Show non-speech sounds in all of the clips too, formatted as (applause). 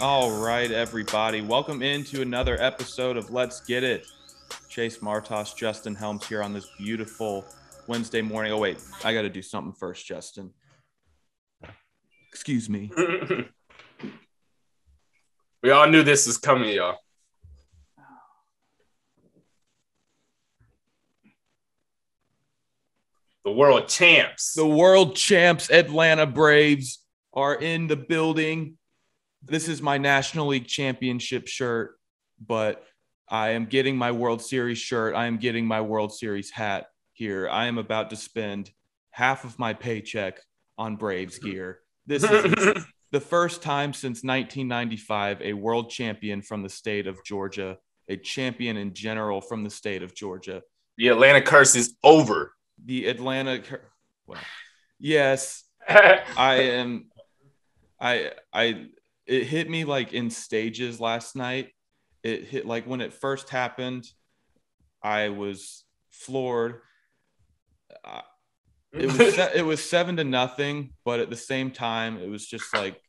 All right, everybody. Welcome into another episode of Let's Get It. Chase Martos, Justin Helms here on this beautiful Wednesday morning. Oh, wait, I got to do something first, Justin. Excuse me. (laughs) we all knew this was coming, y'all. The world champs. The world champs, Atlanta Braves, are in the building. This is my National League Championship shirt, but I am getting my World Series shirt. I am getting my World Series hat here. I am about to spend half of my paycheck on Braves (laughs) gear. This is (laughs) the first time since 1995 a world champion from the state of Georgia, a champion in general from the state of Georgia. The Atlanta curse is over. The Atlanta, well, yes, (laughs) I am. I I it hit me like in stages last night. It hit like when it first happened, I was floored. Uh, it was it was seven to nothing, but at the same time, it was just like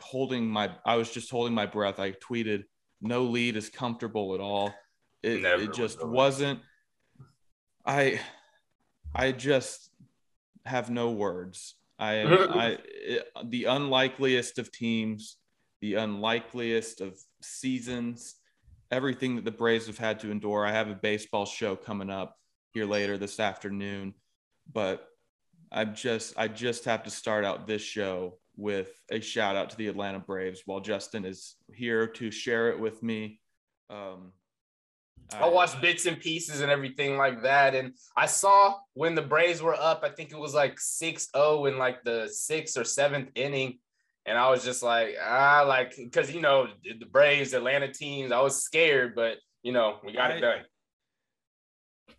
holding my. I was just holding my breath. I tweeted, "No lead is comfortable at all." It Never it just wasn't. I I just have no words. I I (laughs) it, the unlikeliest of teams, the unlikeliest of seasons, everything that the Braves have had to endure. I have a baseball show coming up here later this afternoon, but I just I just have to start out this show with a shout out to the Atlanta Braves while Justin is here to share it with me. Um, I watched bits and pieces and everything like that. And I saw when the Braves were up, I think it was like 6 0 in like the sixth or seventh inning. And I was just like, ah, like, because, you know, the Braves, Atlanta teams, I was scared, but, you know, we got I, it done.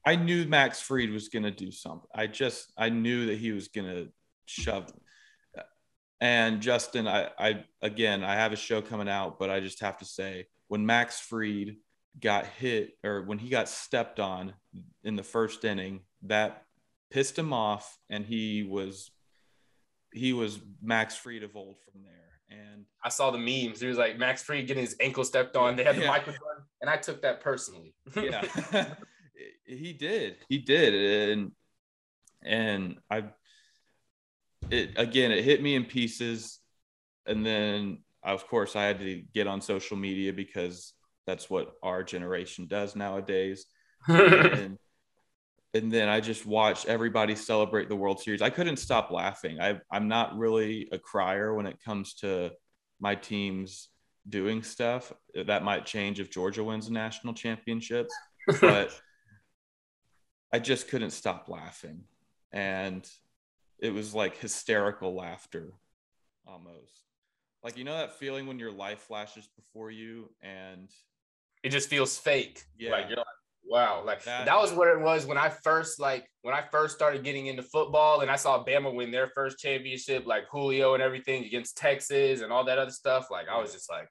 I knew Max Fried was going to do something. I just, I knew that he was going to shove. And Justin, I, I, again, I have a show coming out, but I just have to say, when Max Fried got hit or when he got stepped on in the first inning, that pissed him off, and he was he was Max Fried of old from there. And I saw the memes. He was like Max Fried getting his ankle stepped on. They had the yeah. microphone, and I took that personally. (laughs) yeah, (laughs) he did. He did, and and I it again. It hit me in pieces, and then of course I had to get on social media because that's what our generation does nowadays. (laughs) and, and then I just watched everybody celebrate the World Series. I couldn't stop laughing. I, I'm not really a crier when it comes to my teams doing stuff. That might change if Georgia wins a national championship, but (laughs) I just couldn't stop laughing. And it was like hysterical laughter almost. Like, you know, that feeling when your life flashes before you and it just feels fake. Yeah. Like you're like, wow. Like that, that was what it was when I first like when I first started getting into football and I saw Bama win their first championship, like Julio and everything against Texas and all that other stuff. Like I was just like,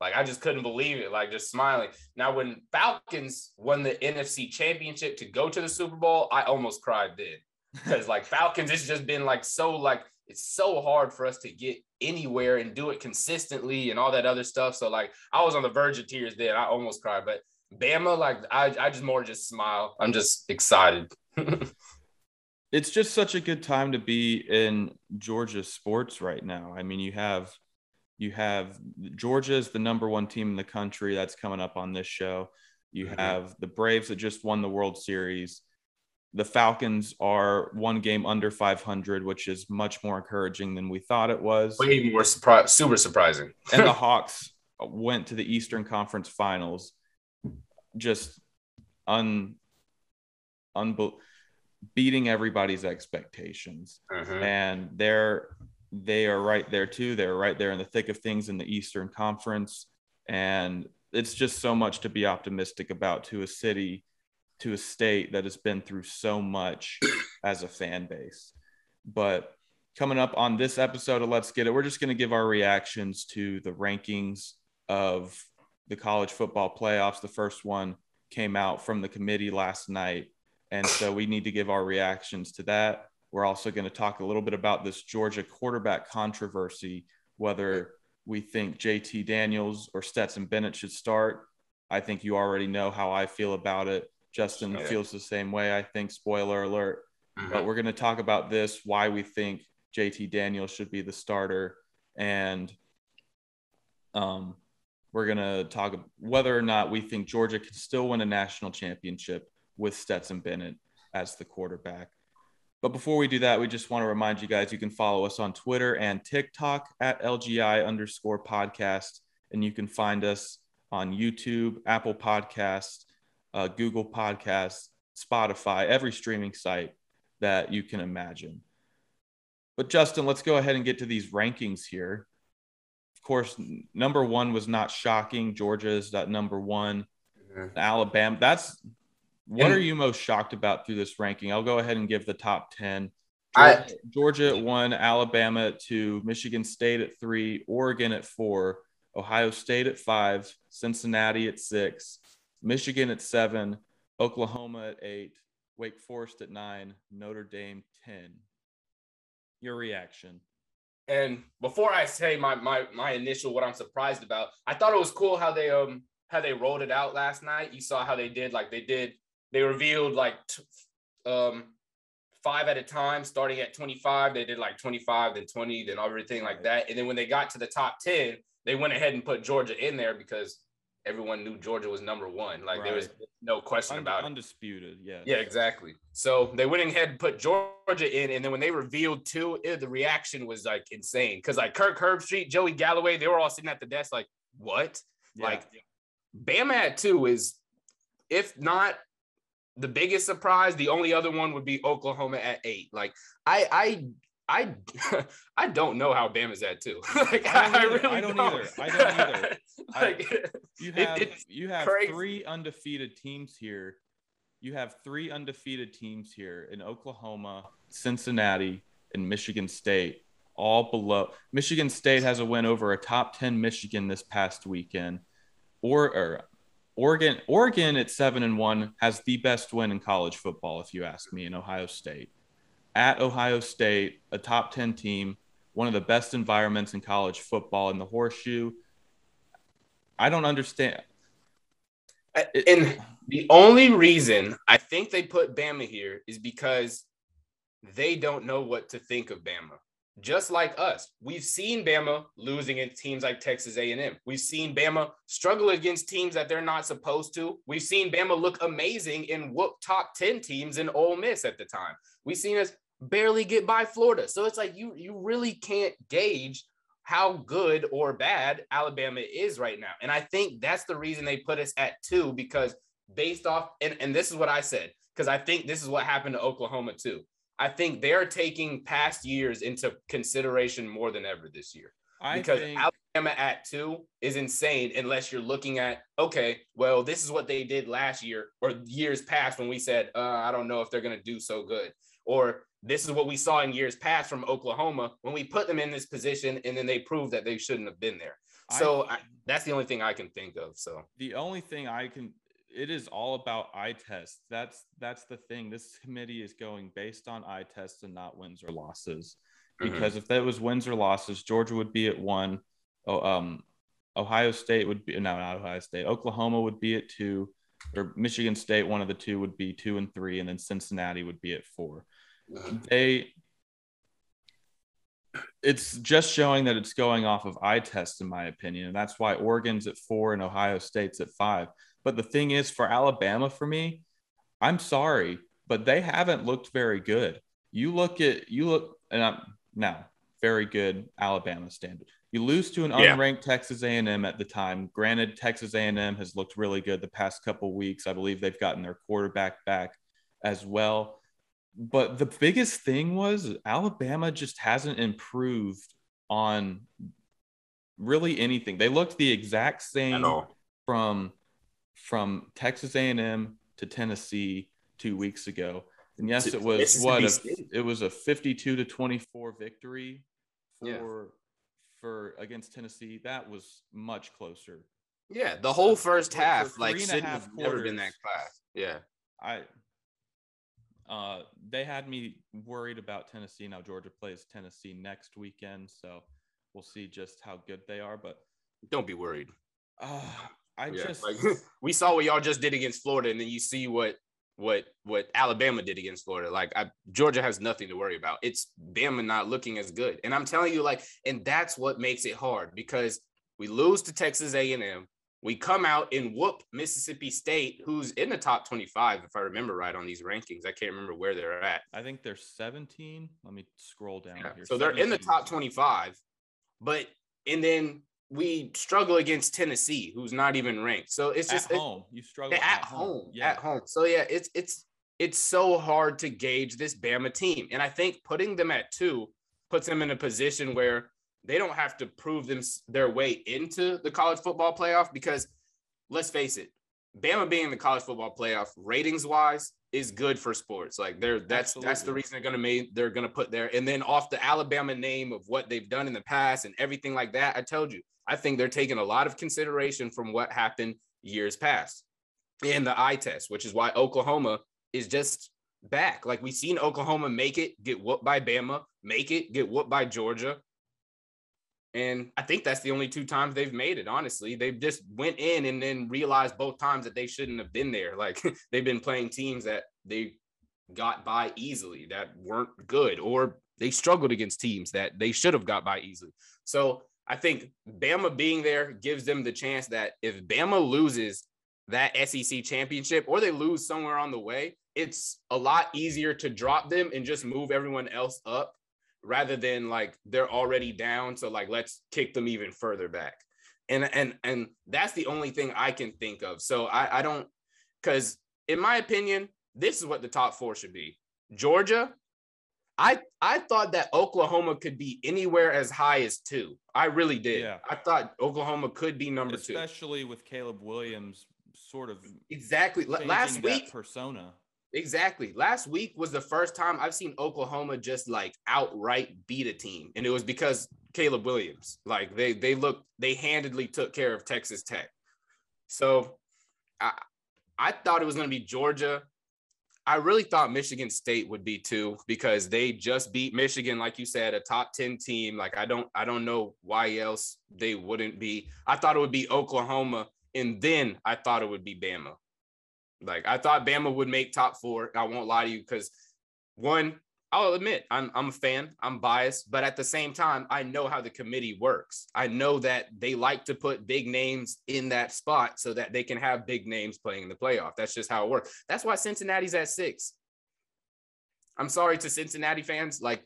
like I just couldn't believe it, like just smiling. Now, when Falcons won the NFC championship to go to the Super Bowl, I almost cried then. (laughs) Because like Falcons, it's just been like so like it's so hard for us to get anywhere and do it consistently and all that other stuff. So like I was on the verge of tears then. I almost cried, but Bama, like I, I just more just smile. I'm just excited. (laughs) it's just such a good time to be in Georgia sports right now. I mean, you have you have Georgia is the number one team in the country that's coming up on this show. You mm-hmm. have the Braves that just won the World Series the Falcons are one game under 500, which is much more encouraging than we thought it was. Way more surprise, super surprising. and the (laughs) Hawks went to the Eastern Conference Finals, just un, unbe- beating everybody's expectations. Uh-huh. And they're they are right there too. They're right there in the thick of things in the Eastern Conference, and it's just so much to be optimistic about to a city to a state that has been through so much (clears throat) as a fan base. But coming up on this episode of Let's Get It, we're just going to give our reactions to the rankings of the college football playoffs. The first one came out from the committee last night. And so we need to give our reactions to that. We're also going to talk a little bit about this Georgia quarterback controversy, whether we think JT Daniels or Stetson Bennett should start. I think you already know how I feel about it. Justin feels the same way, I think. Spoiler alert. Mm-hmm. But we're going to talk about this why we think JT Daniels should be the starter. And um, we're going to talk whether or not we think Georgia can still win a national championship with Stetson Bennett as the quarterback. But before we do that, we just want to remind you guys you can follow us on Twitter and TikTok at LGI underscore podcast. And you can find us on YouTube, Apple Podcasts, uh, Google Podcasts, Spotify, every streaming site that you can imagine. But Justin, let's go ahead and get to these rankings here. Of course, number one was not shocking. Georgia's that number one. Mm-hmm. Alabama. That's what and, are you most shocked about through this ranking? I'll go ahead and give the top 10. Georgia, I, Georgia at one, Alabama at two, Michigan State at three, Oregon at four, Ohio State at five, Cincinnati at six, Michigan at seven, Oklahoma at eight, Wake Forest at nine, Notre Dame 10. Your reaction? And before I say my my my initial what I'm surprised about, I thought it was cool how they um how they rolled it out last night. You saw how they did like they did they revealed like t- um five at a time starting at 25 they did like 25 then 20 then everything like that and then when they got to the top 10 they went ahead and put georgia in there because everyone knew Georgia was number one. Like right. there was no question Und- about it. Undisputed, yeah. Yeah, exactly. So they went ahead and put Georgia in, and then when they revealed two, it, the reaction was like insane. Because like Kirk Herbstreit, Joey Galloway, they were all sitting at the desk like, "What?" Yeah. Like, Bama at two is, if not the biggest surprise, the only other one would be Oklahoma at eight. Like, I I I (laughs) I don't know how Bama's at two. (laughs) like I, I, really I don't, don't, either. I don't either. (laughs) like, I, you have it, you have crazy. three undefeated teams here. You have three undefeated teams here in Oklahoma, Cincinnati, and Michigan State, all below. Michigan State has a win over a top 10 Michigan this past weekend. Or, or Oregon, Oregon at seven and one has the best win in college football, if you ask me, in Ohio State at Ohio State, a top 10 team, one of the best environments in college football in the horseshoe. I don't understand. And the only reason I think they put Bama here is because they don't know what to think of Bama. Just like us, we've seen Bama losing against teams like Texas A&M. We've seen Bama struggle against teams that they're not supposed to. We've seen Bama look amazing in whoop top 10 teams in Ole Miss at the time. We've seen us barely get by Florida. So it's like you you really can't gauge how good or bad Alabama is right now. And I think that's the reason they put us at two because based off and, and this is what I said, because I think this is what happened to Oklahoma too. I think they're taking past years into consideration more than ever this year. I because think... Alabama at two is insane unless you're looking at okay, well, this is what they did last year or years past when we said, uh, I don't know if they're gonna do so good. Or this is what we saw in years past from Oklahoma when we put them in this position and then they proved that they shouldn't have been there. So I, I, that's the only thing I can think of. So the only thing I can it is all about eye tests. That's that's the thing. This committee is going based on eye tests and not wins or losses. Mm-hmm. Because mm-hmm. if that was wins or losses, Georgia would be at one. Oh, um, Ohio State would be no, not Ohio State. Oklahoma would be at two, or Michigan State, one of the two would be two and three, and then Cincinnati would be at four they it's just showing that it's going off of eye test in my opinion and that's why oregon's at four and ohio state's at five. But the thing is for alabama for me i'm sorry but they haven't looked very good. You look at you look and i'm now very good alabama standard. You lose to an yeah. unranked texas a&m at the time. Granted texas a&m has looked really good the past couple weeks. I believe they've gotten their quarterback back as well but the biggest thing was Alabama just hasn't improved on really anything. They looked the exact same from from Texas A&M to Tennessee two weeks ago. And yes, it was what a, it was a 52 to 24 victory for yeah. for against Tennessee. That was much closer. Yeah, the whole first half like should have never been that class. Yeah. I uh, they had me worried about Tennessee. Now Georgia plays Tennessee next weekend, so we'll see just how good they are. But don't be worried. Uh, (sighs) I yeah, just like (laughs) we saw what y'all just did against Florida, and then you see what what what Alabama did against Florida. Like I, Georgia has nothing to worry about. It's Bama not looking as good, and I'm telling you, like, and that's what makes it hard because we lose to Texas A&M. We come out and whoop Mississippi State, who's in the top 25, if I remember right on these rankings. I can't remember where they're at. I think they're 17. Let me scroll down yeah. here. So they're in the top 25, but and then we struggle against Tennessee, who's not even ranked. So it's just at home. You struggle at, at home. home. Yeah. At home. So yeah, it's it's it's so hard to gauge this Bama team. And I think putting them at two puts them in a position where they don't have to prove them their way into the college football playoff because let's face it, Bama being in the college football playoff ratings wise is good for sports. Like they're that's Absolutely. that's the reason they're gonna make they're gonna put there. And then off the Alabama name of what they've done in the past and everything like that, I told you, I think they're taking a lot of consideration from what happened years past in the eye test, which is why Oklahoma is just back. Like we've seen Oklahoma make it, get whooped by Bama, make it, get whooped by Georgia. And I think that's the only two times they've made it. Honestly, they've just went in and then realized both times that they shouldn't have been there. Like (laughs) they've been playing teams that they got by easily that weren't good, or they struggled against teams that they should have got by easily. So I think Bama being there gives them the chance that if Bama loses that SEC championship or they lose somewhere on the way, it's a lot easier to drop them and just move everyone else up rather than like they're already down. So like let's kick them even further back. And and and that's the only thing I can think of. So I, I don't because in my opinion, this is what the top four should be. Georgia. I I thought that Oklahoma could be anywhere as high as two. I really did. Yeah. I thought Oklahoma could be number Especially two. Especially with Caleb Williams sort of exactly last week persona. Exactly. Last week was the first time I've seen Oklahoma just like outright beat a team, and it was because Caleb Williams. Like they they looked they handedly took care of Texas Tech. So I I thought it was going to be Georgia. I really thought Michigan State would be too because they just beat Michigan, like you said, a top 10 team. Like I don't I don't know why else they wouldn't be. I thought it would be Oklahoma, and then I thought it would be Bama. Like I thought Bama would make top four. I won't lie to you because one, I'll admit I'm I'm a fan. I'm biased, but at the same time, I know how the committee works. I know that they like to put big names in that spot so that they can have big names playing in the playoff. That's just how it works. That's why Cincinnati's at six. I'm sorry to Cincinnati fans. Like,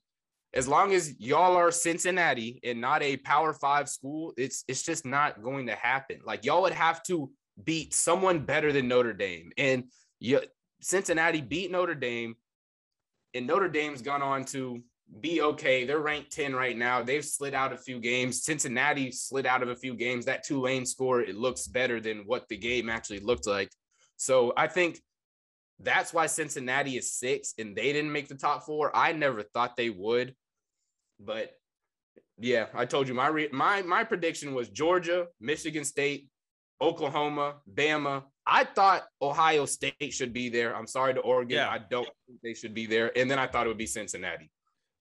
as long as y'all are Cincinnati and not a Power Five school, it's it's just not going to happen. Like y'all would have to beat someone better than Notre Dame. And you, Cincinnati beat Notre Dame, and Notre Dame's gone on to be okay. They're ranked 10 right now. They've slid out a few games. Cincinnati slid out of a few games. That Tulane score, it looks better than what the game actually looked like. So I think that's why Cincinnati is six and they didn't make the top four. I never thought they would. But yeah, I told you my re- my my prediction was Georgia, Michigan State, Oklahoma, Bama. I thought Ohio State should be there. I'm sorry to Oregon. Yeah. I don't think they should be there. And then I thought it would be Cincinnati.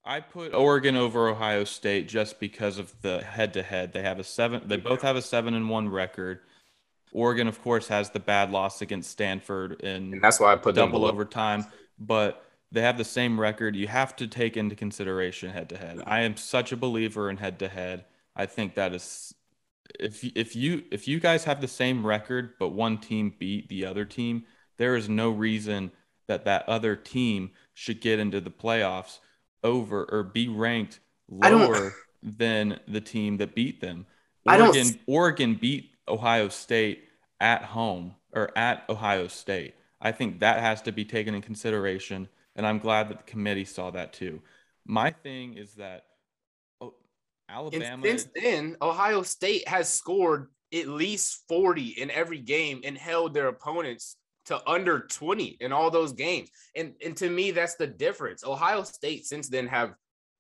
I put Oregon over Ohio State just because of the head to head. They have a seven, they both have a seven and one record. Oregon, of course, has the bad loss against Stanford in and that's why I put double overtime, but they have the same record. You have to take into consideration head to head. I am such a believer in head to head. I think that is if if you if you guys have the same record but one team beat the other team, there is no reason that that other team should get into the playoffs over or be ranked lower than the team that beat them. Oregon Oregon beat Ohio State at home or at Ohio State. I think that has to be taken in consideration and I'm glad that the committee saw that too. My thing is that Alabama. And since then, Ohio State has scored at least 40 in every game and held their opponents to under 20 in all those games. And, and to me, that's the difference. Ohio State since then have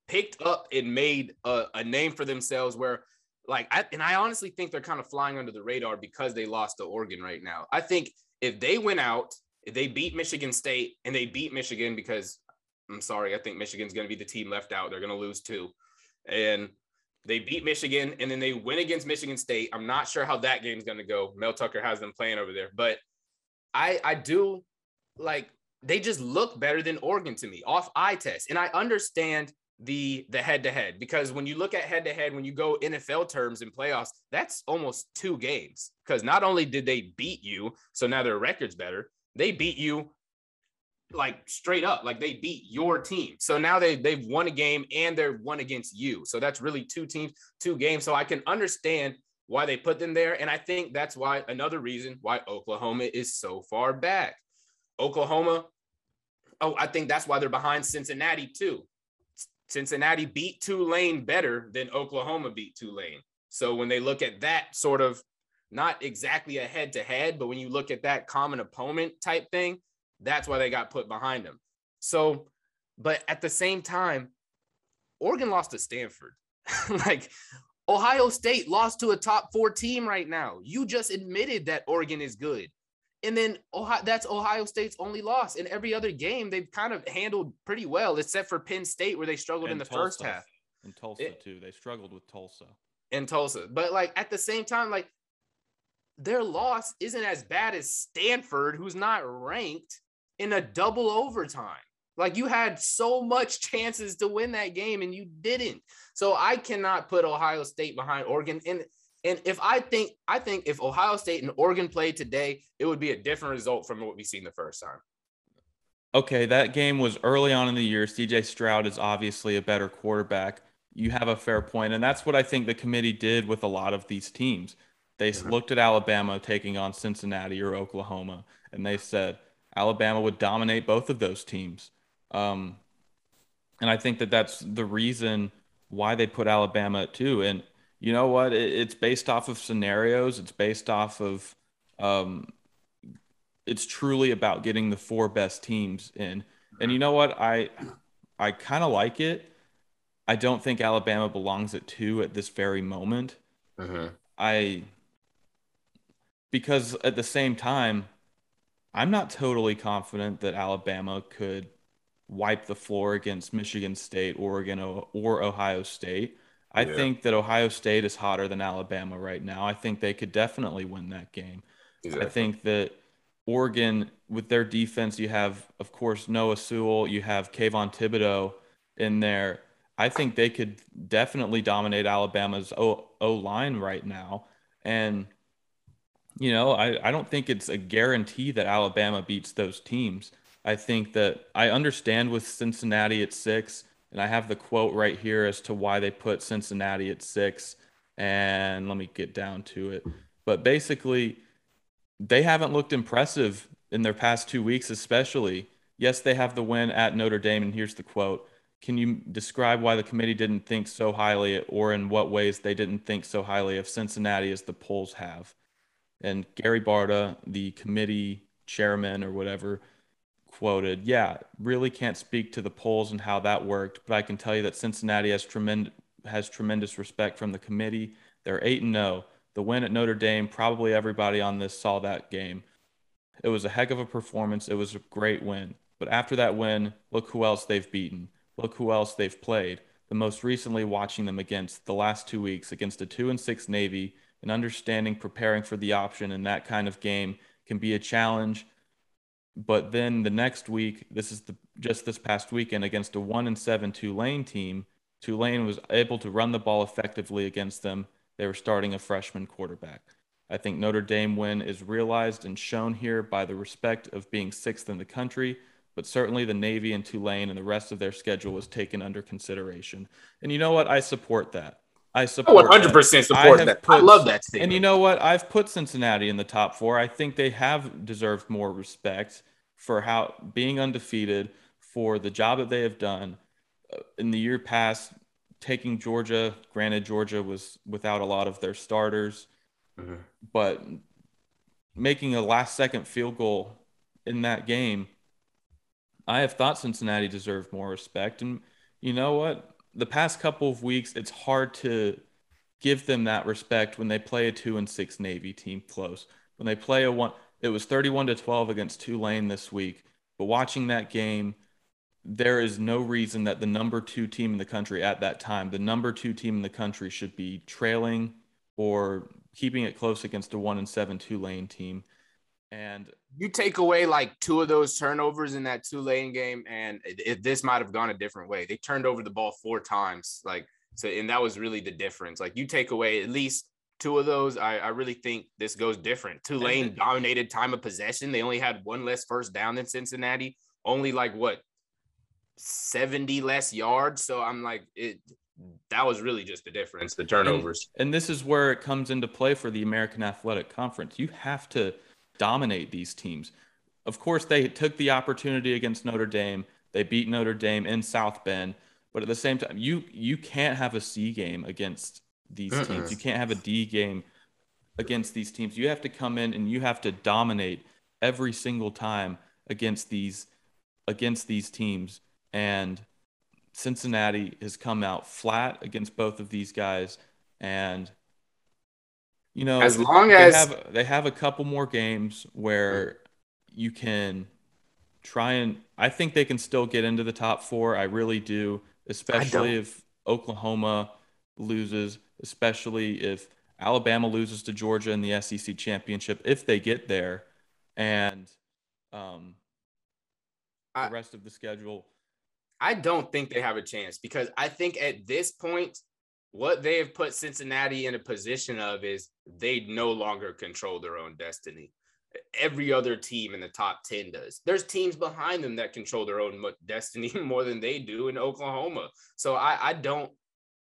picked up and made a, a name for themselves where like I, and I honestly think they're kind of flying under the radar because they lost to Oregon right now. I think if they went out, if they beat Michigan State and they beat Michigan because I'm sorry, I think Michigan's going to be the team left out. They're going to lose too. And they beat Michigan, and then they win against Michigan State. I'm not sure how that game's going to go. Mel Tucker has them playing over there, but I I do like they just look better than Oregon to me off eye test, and I understand the the head to head because when you look at head to head when you go NFL terms in playoffs that's almost two games because not only did they beat you so now their record's better they beat you like straight up like they beat your team. So now they they've won a game and they're one against you. So that's really two teams two games. So I can understand why they put them there. And I think that's why another reason why Oklahoma is so far back. Oklahoma oh I think that's why they're behind Cincinnati too. Cincinnati beat Tulane better than Oklahoma beat Tulane. So when they look at that sort of not exactly a head to head, but when you look at that common opponent type thing, that's why they got put behind them. So, but at the same time, Oregon lost to Stanford. (laughs) like Ohio State lost to a top four team right now. You just admitted that Oregon is good. And then Ohio, that's Ohio State's only loss. In every other game, they've kind of handled pretty well, except for Penn State, where they struggled and in the Tulsa. first half. And Tulsa, it, too. They struggled with Tulsa. And Tulsa. But like at the same time, like their loss isn't as bad as Stanford, who's not ranked in a double overtime. Like you had so much chances to win that game and you didn't. So I cannot put Ohio State behind Oregon. And and if I think, I think if Ohio State and Oregon played today, it would be a different result from what we seen the first time. Okay, that game was early on in the year. CJ Stroud is obviously a better quarterback. You have a fair point, and that's what I think the committee did with a lot of these teams. They mm-hmm. looked at Alabama taking on Cincinnati or Oklahoma, and they said Alabama would dominate both of those teams. Um, and I think that that's the reason why they put Alabama at two. And you know what? It, it's based off of scenarios. It's based off of, um, it's truly about getting the four best teams in. And you know what? I, I kind of like it. I don't think Alabama belongs at two at this very moment. Uh-huh. I, because at the same time, I'm not totally confident that Alabama could wipe the floor against Michigan State, Oregon, or Ohio State. I yeah. think that Ohio State is hotter than Alabama right now. I think they could definitely win that game. Exactly. I think that Oregon, with their defense, you have, of course, Noah Sewell, you have Kayvon Thibodeau in there. I think they could definitely dominate Alabama's O, o line right now. And, you know, I, I don't think it's a guarantee that Alabama beats those teams. I think that I understand with Cincinnati at six and I have the quote right here as to why they put Cincinnati at six. And let me get down to it. But basically, they haven't looked impressive in their past two weeks, especially. Yes, they have the win at Notre Dame. And here's the quote Can you describe why the committee didn't think so highly, or in what ways they didn't think so highly of Cincinnati as the polls have? And Gary Barta, the committee chairman or whatever, quoted, Yeah, really can't speak to the polls and how that worked, but I can tell you that Cincinnati has tremendous has tremendous respect from the committee. They're 8 and 0. The win at Notre Dame, probably everybody on this saw that game. It was a heck of a performance. It was a great win. But after that win, look who else they've beaten. Look who else they've played. The most recently watching them against the last 2 weeks against a 2 and 6 Navy and understanding preparing for the option in that kind of game can be a challenge but then the next week, this is the just this past weekend against a one and seven Tulane team. Tulane was able to run the ball effectively against them. They were starting a freshman quarterback. I think Notre Dame win is realized and shown here by the respect of being sixth in the country, but certainly the Navy and Tulane and the rest of their schedule was taken under consideration. And you know what? I support that. I support. 100 percent support I that. Put, I love that statement. And you know what? I've put Cincinnati in the top four. I think they have deserved more respect for how being undefeated, for the job that they have done uh, in the year past, taking Georgia. Granted, Georgia was without a lot of their starters, mm-hmm. but making a last-second field goal in that game. I have thought Cincinnati deserved more respect, and you know what? The past couple of weeks, it's hard to give them that respect when they play a two and six Navy team close. When they play a one, it was 31 to 12 against Tulane this week. But watching that game, there is no reason that the number two team in the country at that time, the number two team in the country, should be trailing or keeping it close against a one and seven Tulane team. And you take away like two of those turnovers in that Tulane game, and it, it, this might have gone a different way. They turned over the ball four times, like so, and that was really the difference. Like you take away at least two of those, I, I really think this goes different. Tulane dominated time of possession. They only had one less first down than Cincinnati. Only like what 70 less yards. So I'm like, it that was really just the difference, the turnovers. And, and, this is where it comes into play for the American Athletic Conference. You have to dominate these teams. Of course, they took the opportunity against Notre Dame. They beat Notre Dame in South Bend, but at the same time, you you can't have a C game against these uh-uh. teams. You can't have a D game against these teams. You have to come in and you have to dominate every single time against these against these teams and Cincinnati has come out flat against both of these guys, and you know, as long they as have, they have a couple more games where you can try and I think they can still get into the top four. I really do, especially if Oklahoma loses, especially if Alabama loses to Georgia in the SEC championship, if they get there, and um, the rest of the schedule I don't think they have a chance because I think at this point, what they have put Cincinnati in a position of is they no longer control their own destiny. Every other team in the top 10 does. There's teams behind them that control their own destiny (laughs) more than they do in Oklahoma. So I, I don't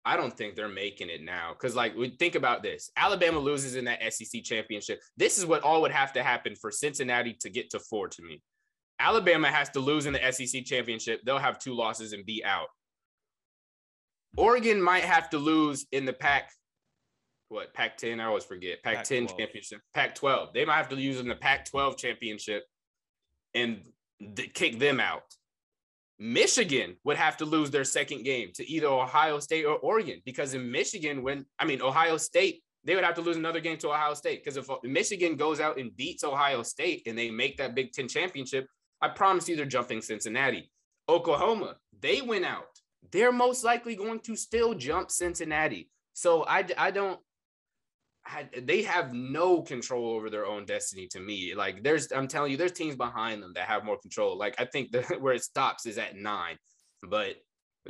I don't think they're making it now. Cause like we think about this. Alabama loses in that SEC championship. This is what all would have to happen for Cincinnati to get to four to me. Alabama has to lose in the SEC championship. They'll have two losses and be out. Oregon might have to lose in the Pac, what Pac 10? I always forget. Pac 10 championship, Pac 12. They might have to lose in the Pac 12 championship and th- kick them out. Michigan would have to lose their second game to either Ohio State or Oregon because in Michigan, when I mean Ohio State, they would have to lose another game to Ohio State because if Michigan goes out and beats Ohio State and they make that Big Ten championship, I promise you they're jumping Cincinnati. Oklahoma, they went out. They're most likely going to still jump Cincinnati. So I, I don't, I, they have no control over their own destiny to me. Like there's, I'm telling you, there's teams behind them that have more control. Like I think the, (laughs) where it stops is at nine, but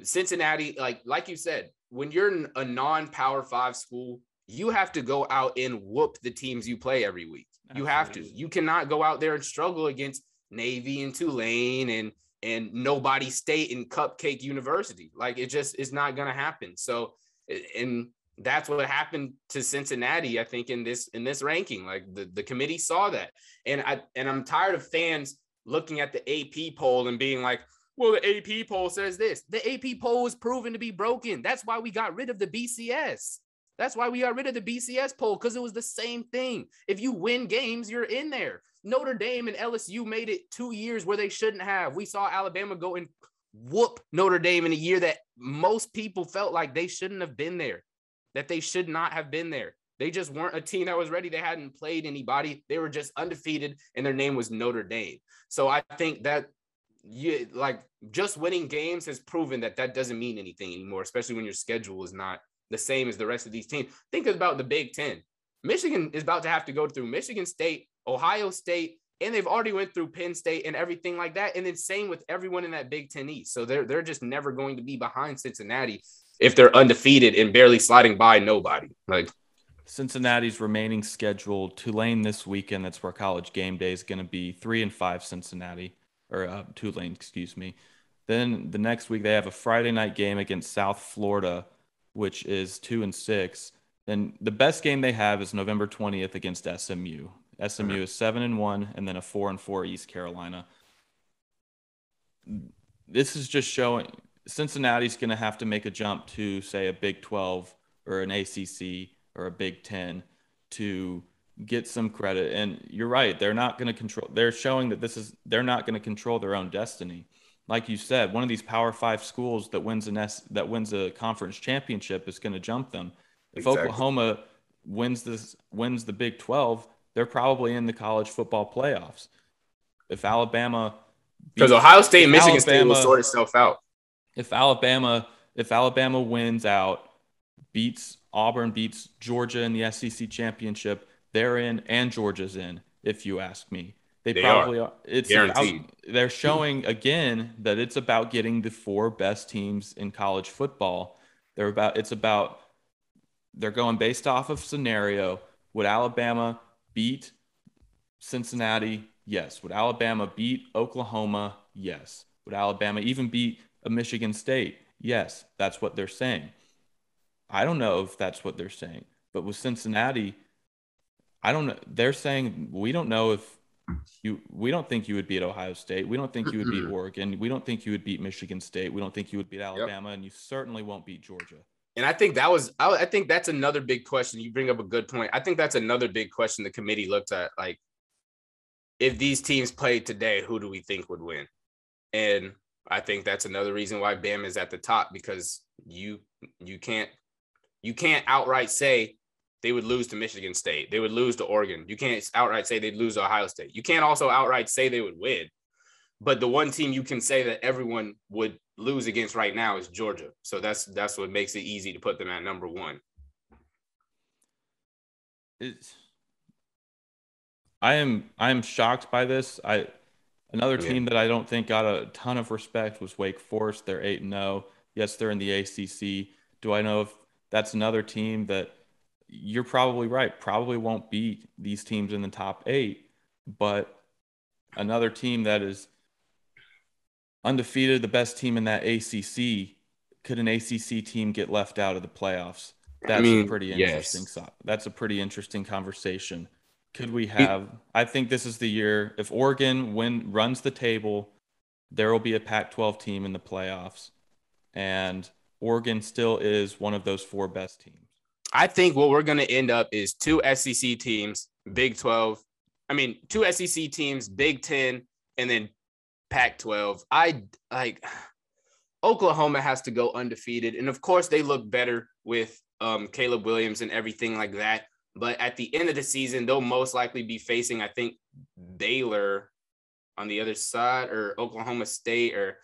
Cincinnati, like, like you said, when you're a non-power five school, you have to go out and whoop the teams you play every week. You have to. You cannot go out there and struggle against Navy and Tulane and and nobody state in Cupcake University. Like it just is not going to happen. So and that's what happened to Cincinnati, I think, in this in this ranking. Like the, the committee saw that. And I and I'm tired of fans looking at the AP poll and being like, well, the AP poll says this. The AP poll is proven to be broken. That's why we got rid of the BCS. That's why we got rid of the BCS poll because it was the same thing. If you win games, you're in there. Notre Dame and LSU made it two years where they shouldn't have. We saw Alabama go and whoop Notre Dame in a year that most people felt like they shouldn't have been there, that they should not have been there. They just weren't a team that was ready. They hadn't played anybody. They were just undefeated, and their name was Notre Dame. So I think that you like just winning games has proven that that doesn't mean anything anymore, especially when your schedule is not the same as the rest of these teams. Think about the Big Ten. Michigan is about to have to go through Michigan State, Ohio State, and they've already went through Penn State and everything like that. And then same with everyone in that Big Ten East. So they're they're just never going to be behind Cincinnati if they're undefeated and barely sliding by nobody. Like Cincinnati's remaining schedule, Tulane this weekend. That's where College Game Day is going to be. Three and five Cincinnati or uh, Tulane, excuse me. Then the next week they have a Friday night game against South Florida which is two and six. Then the best game they have is November 20th against SMU. SMU is seven and one, and then a four and four East Carolina. This is just showing Cincinnati's going to have to make a jump to say a Big 12 or an ACC or a Big 10 to get some credit. And you're right, they're not going to control. They're showing that this is they're not going to control their own destiny like you said, one of these Power Five schools that wins an S that wins a conference championship is going to jump them. If exactly. Oklahoma wins this wins the Big Twelve, they're probably in the college football playoffs. If Alabama because Ohio State and Michigan Alabama, State will sort itself out. If Alabama, if Alabama wins out, beats Auburn, beats Georgia in the SEC championship, they're in, and Georgia's in. If you ask me, they, they probably are. are. It's Guaranteed. About, they're showing again that it's about getting the four best teams in college football. They're about. It's about. They're going based off of scenario. Would Alabama beat Cincinnati? Yes. Would Alabama beat Oklahoma? Yes. Would Alabama even beat a Michigan State? Yes. That's what they're saying. I don't know if that's what they're saying, but with Cincinnati, I don't know. They're saying we don't know if you. We don't think you would beat Ohio State. We don't think you would beat Oregon. We don't think you would beat Michigan State. We don't think you would beat Alabama, yep. and you certainly won't beat Georgia. And I think that was. I think that's another big question. You bring up a good point. I think that's another big question the committee looked at. Like, if these teams played today, who do we think would win? And I think that's another reason why Bam is at the top because you you can't you can't outright say they would lose to Michigan State. They would lose to Oregon. You can't outright say they'd lose to Ohio State. You can't also outright say they would win. But the one team you can say that everyone would lose against right now is Georgia. So that's that's what makes it easy to put them at number one. It's I am I am shocked by this. I another team that I don't think got a ton of respect was Wake Forest. They're eight and zero. Oh. Yes, they're in the ACC. Do I know if that's another team that you're probably right? Probably won't beat these teams in the top eight, but another team that is undefeated, the best team in that ACC. Could an ACC team get left out of the playoffs? That's I mean, a pretty interesting. Yes. That's a pretty interesting conversation. Could we have? I think this is the year. If Oregon win runs the table, there will be a Pac-12 team in the playoffs, and Oregon still is one of those four best teams. I think what we're going to end up is two SEC teams, Big 12. I mean, two SEC teams, Big 10, and then Pac 12. I like Oklahoma has to go undefeated. And of course, they look better with um, Caleb Williams and everything like that. But at the end of the season, they'll most likely be facing, I think, Baylor on the other side or Oklahoma State or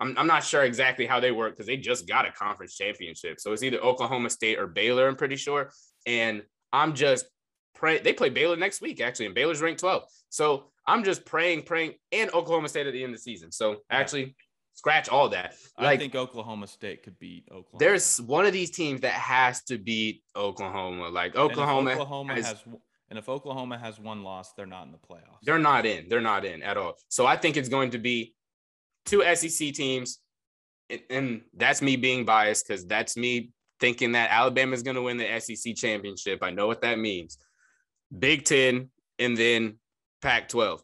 I'm, I'm not sure exactly how they work because they just got a conference championship. So it's either Oklahoma State or Baylor, I'm pretty sure. And I'm just praying. They play Baylor next week, actually, and Baylor's ranked 12. So I'm just praying, praying, and Oklahoma State at the end of the season. So actually, scratch all that. Like, I think Oklahoma State could beat Oklahoma. There's one of these teams that has to beat Oklahoma. Like Oklahoma, Oklahoma has, has, and if Oklahoma has one loss, they're not in the playoffs. They're not in. They're not in at all. So I think it's going to be two SEC teams, and, and that's me being biased because that's me thinking that Alabama is going to win the SEC championship. I know what that means. Big Ten, and then Pac 12.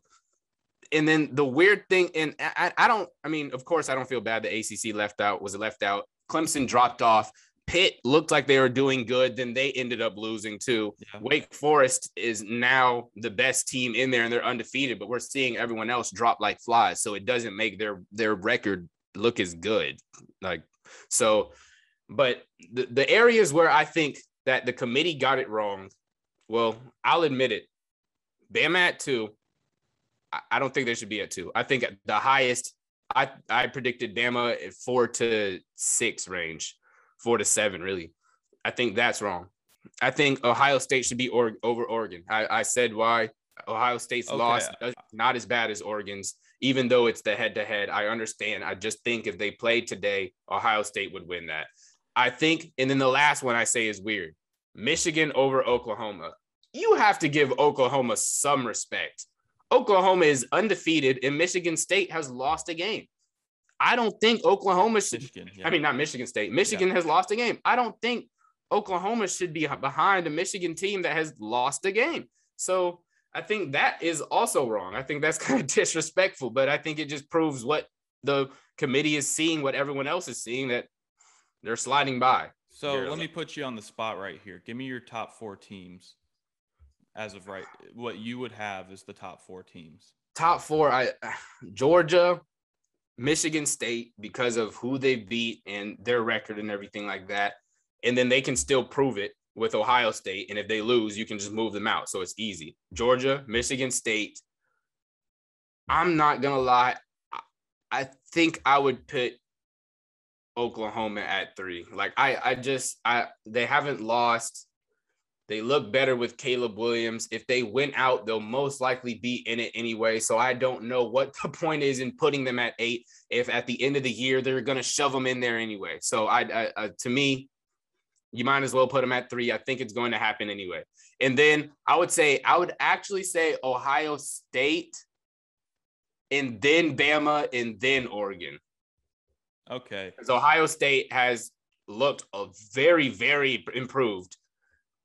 And then the weird thing, and I, I don't, I mean, of course, I don't feel bad the ACC left out, was left out. Clemson dropped off. Pitt looked like they were doing good, then they ended up losing too. Yeah. Wake Forest is now the best team in there and they're undefeated, but we're seeing everyone else drop like flies. So it doesn't make their their record look as good. Like so, but the, the areas where I think that the committee got it wrong, well, I'll admit it. Bama at two. I, don't think they should be at two. I think the highest I, I predicted Bama at four to six range four to seven, really. I think that's wrong. I think Ohio State should be or- over Oregon. I, I said why Ohio State's okay. loss not as bad as Oregon's, even though it's the head to head. I understand. I just think if they played today, Ohio State would win that. I think, and then the last one I say is weird Michigan over Oklahoma. You have to give Oklahoma some respect. Oklahoma is undefeated, and Michigan State has lost a game. I don't think Oklahoma should. Michigan, yeah. I mean, not Michigan State. Michigan yeah. has lost a game. I don't think Oklahoma should be behind a Michigan team that has lost a game. So I think that is also wrong. I think that's (laughs) kind of disrespectful, but I think it just proves what the committee is seeing, what everyone else is seeing that they're sliding by. So let me put you on the spot right here. Give me your top four teams as of right. What you would have is the top four teams. Top four, I Georgia, Michigan State because of who they beat and their record and everything like that. And then they can still prove it with Ohio State. And if they lose, you can just move them out. So it's easy. Georgia, Michigan State. I'm not to lie. I think I would put Oklahoma at three. Like I, I just, I they haven't lost. They look better with Caleb Williams. If they win out, they'll most likely be in it anyway. So I don't know what the (laughs) point is in putting them at eight. If at the end of the year they're going to shove them in there anyway. So I, I, I, to me, you might as well put them at three. I think it's going to happen anyway. And then I would say I would actually say Ohio State, and then Bama, and then Oregon. Okay. Because Ohio State has looked a very, very improved.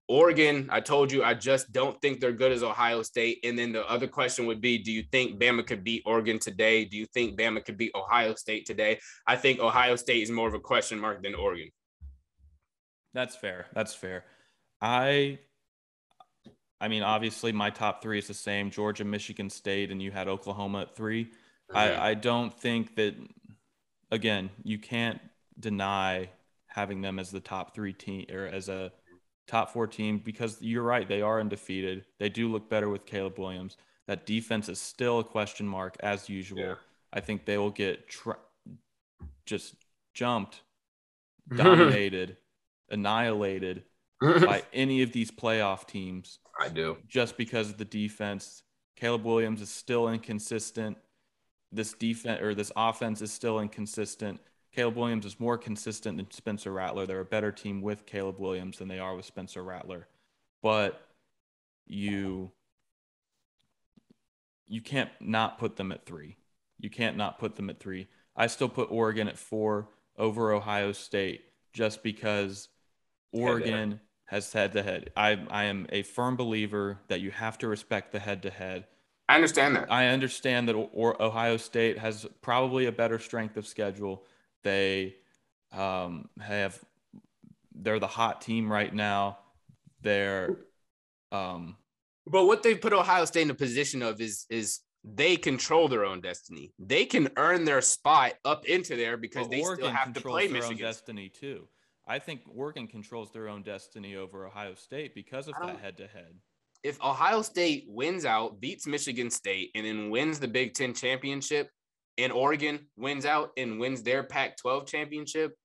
Oregon, I told you, I just don't think they're good as Ohio State. And then the other question would be Do you think Bama could beat Oregon today? Do you think Bama could beat Ohio State today? I think Ohio State is more of a question mark than Oregon. That's fair. That's fair. I I mean, obviously my top three is the same Georgia, Michigan State, and you had Oklahoma at 3 mm-hmm. I, I don't think that again, you can't deny having them as the top three team or as a top four team because you're right, they are undefeated. They do look better with Caleb Williams. That defense is still a question mark as usual. Yeah. I think they will get tra- just jumped, (laughs) dominated, annihilated by (laughs) any of these playoff teams. I do. Just because of the defense. Caleb Williams is still inconsistent this defense or this offense is still inconsistent. Caleb Williams is more consistent than Spencer Rattler. They're a better team with Caleb Williams than they are with Spencer Rattler. But you you can't not put them at 3. You can't not put them at 3. I still put Oregon at 4 over Ohio State just because Oregon has head to head. I I am a firm believer that you have to respect the head to head I understand that. I understand that Ohio State has probably a better strength of schedule. They um, have they're the hot team right now. They're um, but what they put Ohio State in a position of is is they control their own destiny. They can earn their spot up into there because they Oregon still have to play their Michigan. Own destiny too. I think Oregon controls their own destiny over Ohio State because of that head to head if Ohio State wins out, beats Michigan State, and then wins the Big Ten championship, and Oregon wins out and wins their Pac 12 championship,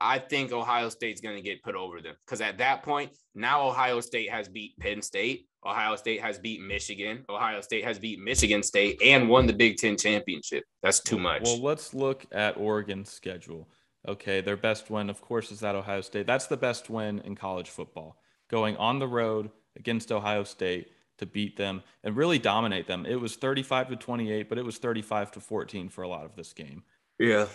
I think Ohio State's going to get put over them. Because at that point, now Ohio State has beat Penn State. Ohio State has beat Michigan. Ohio State has beat Michigan State and won the Big Ten championship. That's too much. Well, let's look at Oregon's schedule. Okay, their best win, of course, is that Ohio State. That's the best win in college football. Going on the road against Ohio State to beat them and really dominate them. It was 35 to 28, but it was 35 to 14 for a lot of this game. Yeah.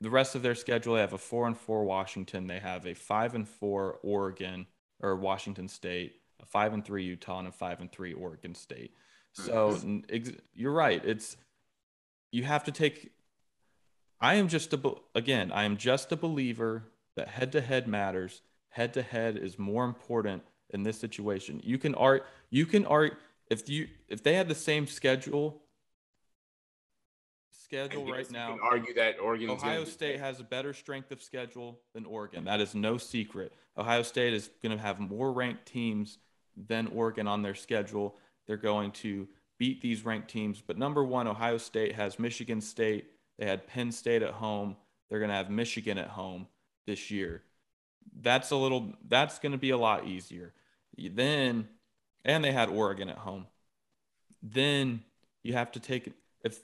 The rest of their schedule, they have a four and four Washington. They have a five and four Oregon or Washington State, a five and three Utah, and a five and three Oregon State. So mm-hmm. you're right. It's you have to take. I am just a again. I am just a believer that head to head matters. Head to head is more important in this situation. You can art you can art if you if they had the same schedule schedule right now. argue that Oregon Ohio State has a better strength of schedule than Oregon. That is no secret. Ohio State is going to have more ranked teams than Oregon on their schedule. They're going to beat these ranked teams. But number one, Ohio State has Michigan State. They had Penn State at home. They're going to have Michigan at home this year that's a little that's going to be a lot easier. Then and they had Oregon at home. Then you have to take if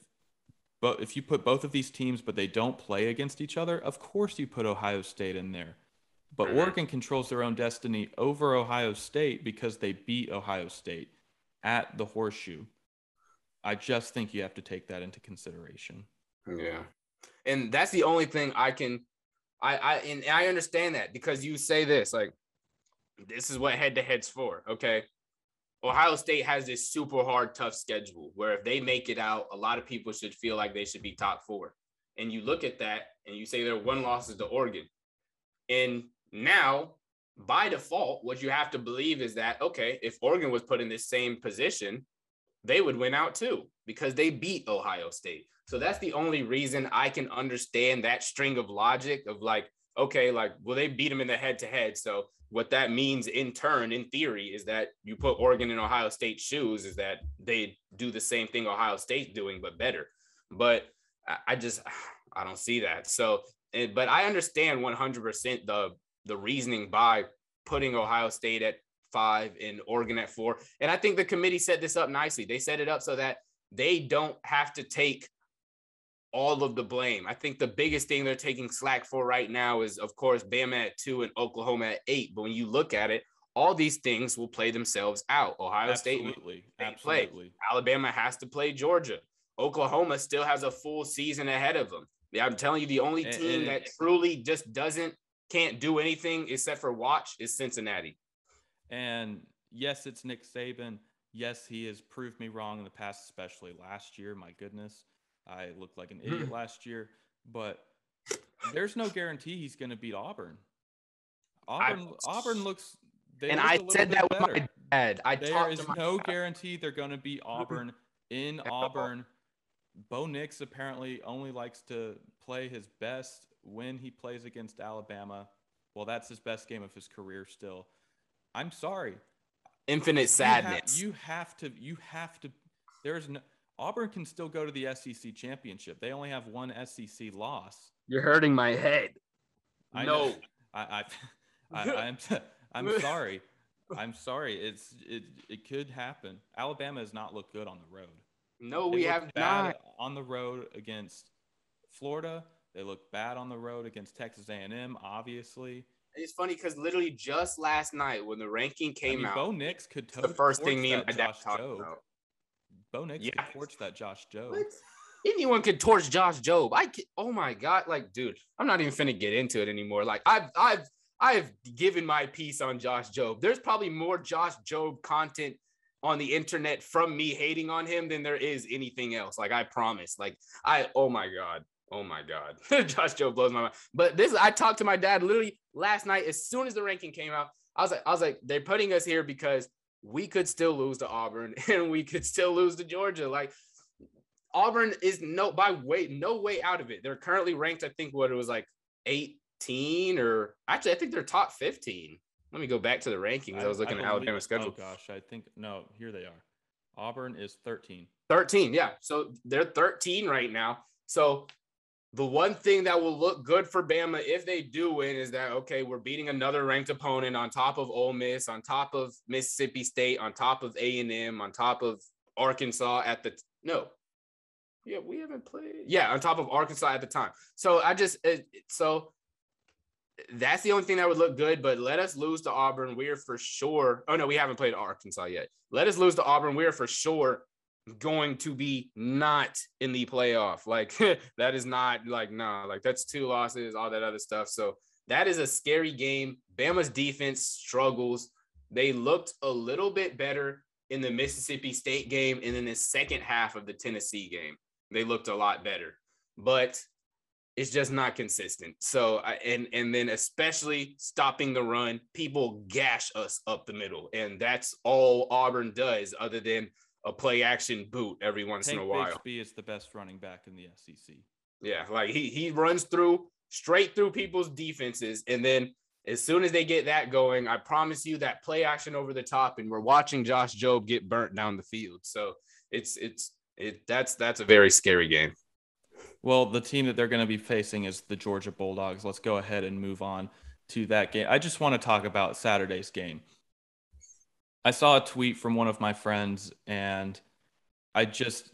but if you put both of these teams but they don't play against each other, of course you put Ohio State in there. But mm-hmm. Oregon controls their own destiny over Ohio State because they beat Ohio State at the horseshoe. I just think you have to take that into consideration. Yeah. And that's the only thing I can I I and I understand that because you say this like this is what head to head's for. Okay. Ohio State has this super hard, tough schedule where if they make it out, a lot of people should feel like they should be top four. And you look at that and you say their one loss is to Oregon. And now, by default, what you have to believe is that, okay, if Oregon was put in this same position, they would win out too because they beat Ohio State. So that's the only reason I can understand that string of logic of like, okay, like, well, they beat them in the head to head. So what that means in turn, in theory, is that you put Oregon in Ohio State shoes, is that they do the same thing Ohio State's doing, but better. But I just (sighs) I don't see that. So, eh, but I understand 100% the the reasoning by putting Ohio State at five and Oregon at four. And I think the committee set this up nicely. They set it up so that they don't have to take all of the blame. I think the biggest thing they're taking slack for right now is, of course, Bama at two and Oklahoma at eight. But when you look at it, all these things will play themselves out. Ohio Absolutely. State, Absolutely. Play. Alabama has to play Georgia. Oklahoma still has a full season ahead of them. I'm telling you, the only team and, and, that truly just doesn't can't do anything except for watch is Cincinnati. And yes, it's Nick Saban. Yes, he has proved me wrong in the past, especially last year. My goodness, I looked like an hmm. idiot last year. But there's no guarantee he's going to beat Auburn. Auburn, I, Auburn looks. and I said that with my dad. I there is no dad. guarantee they're going to beat (laughs) Auburn in Auburn. Bo Nix apparently only likes to play his best when he plays against Alabama. Well, that's his best game of his career still. I'm sorry. Infinite sadness. You have, you have to. You have to. There's no. Auburn can still go to the SEC championship. They only have one SEC loss. You're hurting my head. I no, know. I, I, I, (laughs) I'm, I'm sorry. I'm sorry. It's it. It could happen. Alabama has not looked good on the road. No, they we have not on the road against Florida. They look bad on the road against Texas A&M. Obviously, it's funny because literally just last night when the ranking came I mean, out, Bo Nix could the first thing me and my dad talked Jobe. about. Bo Nix yeah. could torch that Josh Jobe. What? Anyone could torch Josh Jobe. I can, oh my god, like dude, I'm not even finna get into it anymore. Like I've I've I've given my piece on Josh Jobe. There's probably more Josh Jobe content on the internet from me hating on him than there is anything else. Like I promise. Like I oh my god. Oh my God. (laughs) Josh Jobe blows my mind. But this, I talked to my dad literally last night. As soon as the ranking came out, I was like, I was like, they're putting us here because we could still lose to Auburn (laughs) and we could still lose to Georgia. Like Auburn is no by way, no way out of it. They're currently ranked, I think what it was like 18 or actually I think they're top 15. Let me go back to the rankings. I, I was looking I at Alabama schedule. Oh gosh, I think no, here they are. Auburn is 13. 13, yeah. So they're 13 right now. So the one thing that will look good for Bama if they do win is that okay, we're beating another ranked opponent on top of Ole Miss, on top of Mississippi State, on top of A and M, on top of Arkansas at the no, yeah, we haven't played. Yeah, on top of Arkansas at the time. So I just it, so that's the only thing that would look good. But let us lose to Auburn. We're for sure. Oh no, we haven't played Arkansas yet. Let us lose to Auburn. We're for sure going to be not in the playoff. Like (laughs) that is not like no, nah, like that's two losses, all that other stuff. So that is a scary game. Bama's defense struggles. They looked a little bit better in the Mississippi State game and in the second half of the Tennessee game. They looked a lot better. But it's just not consistent. So and and then especially stopping the run, people gash us up the middle, and that's all Auburn does, other than a play action boot every once in a while. Bigsby is the best running back in the SEC. Yeah, like he he runs through straight through people's defenses, and then as soon as they get that going, I promise you that play action over the top, and we're watching Josh Jobe get burnt down the field. So it's it's it that's that's a very scary game. Well, the team that they're going to be facing is the Georgia Bulldogs. Let's go ahead and move on to that game. I just want to talk about Saturday's game. I saw a tweet from one of my friends and I just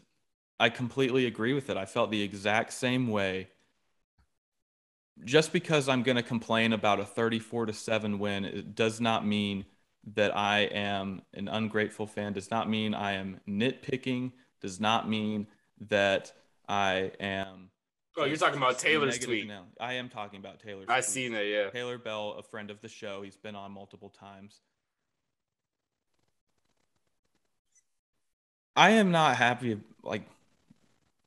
I completely agree with it. I felt the exact same way. Just because I'm going to complain about a 34 to 7 win it does not mean that I am an ungrateful fan, does not mean I am nitpicking, does not mean that I am Oh, you're talking about Taylor's tweet. Now. I am talking about Taylor's. I seen it. Yeah. Taylor Bell, a friend of the show, he's been on multiple times. I am not happy. Like,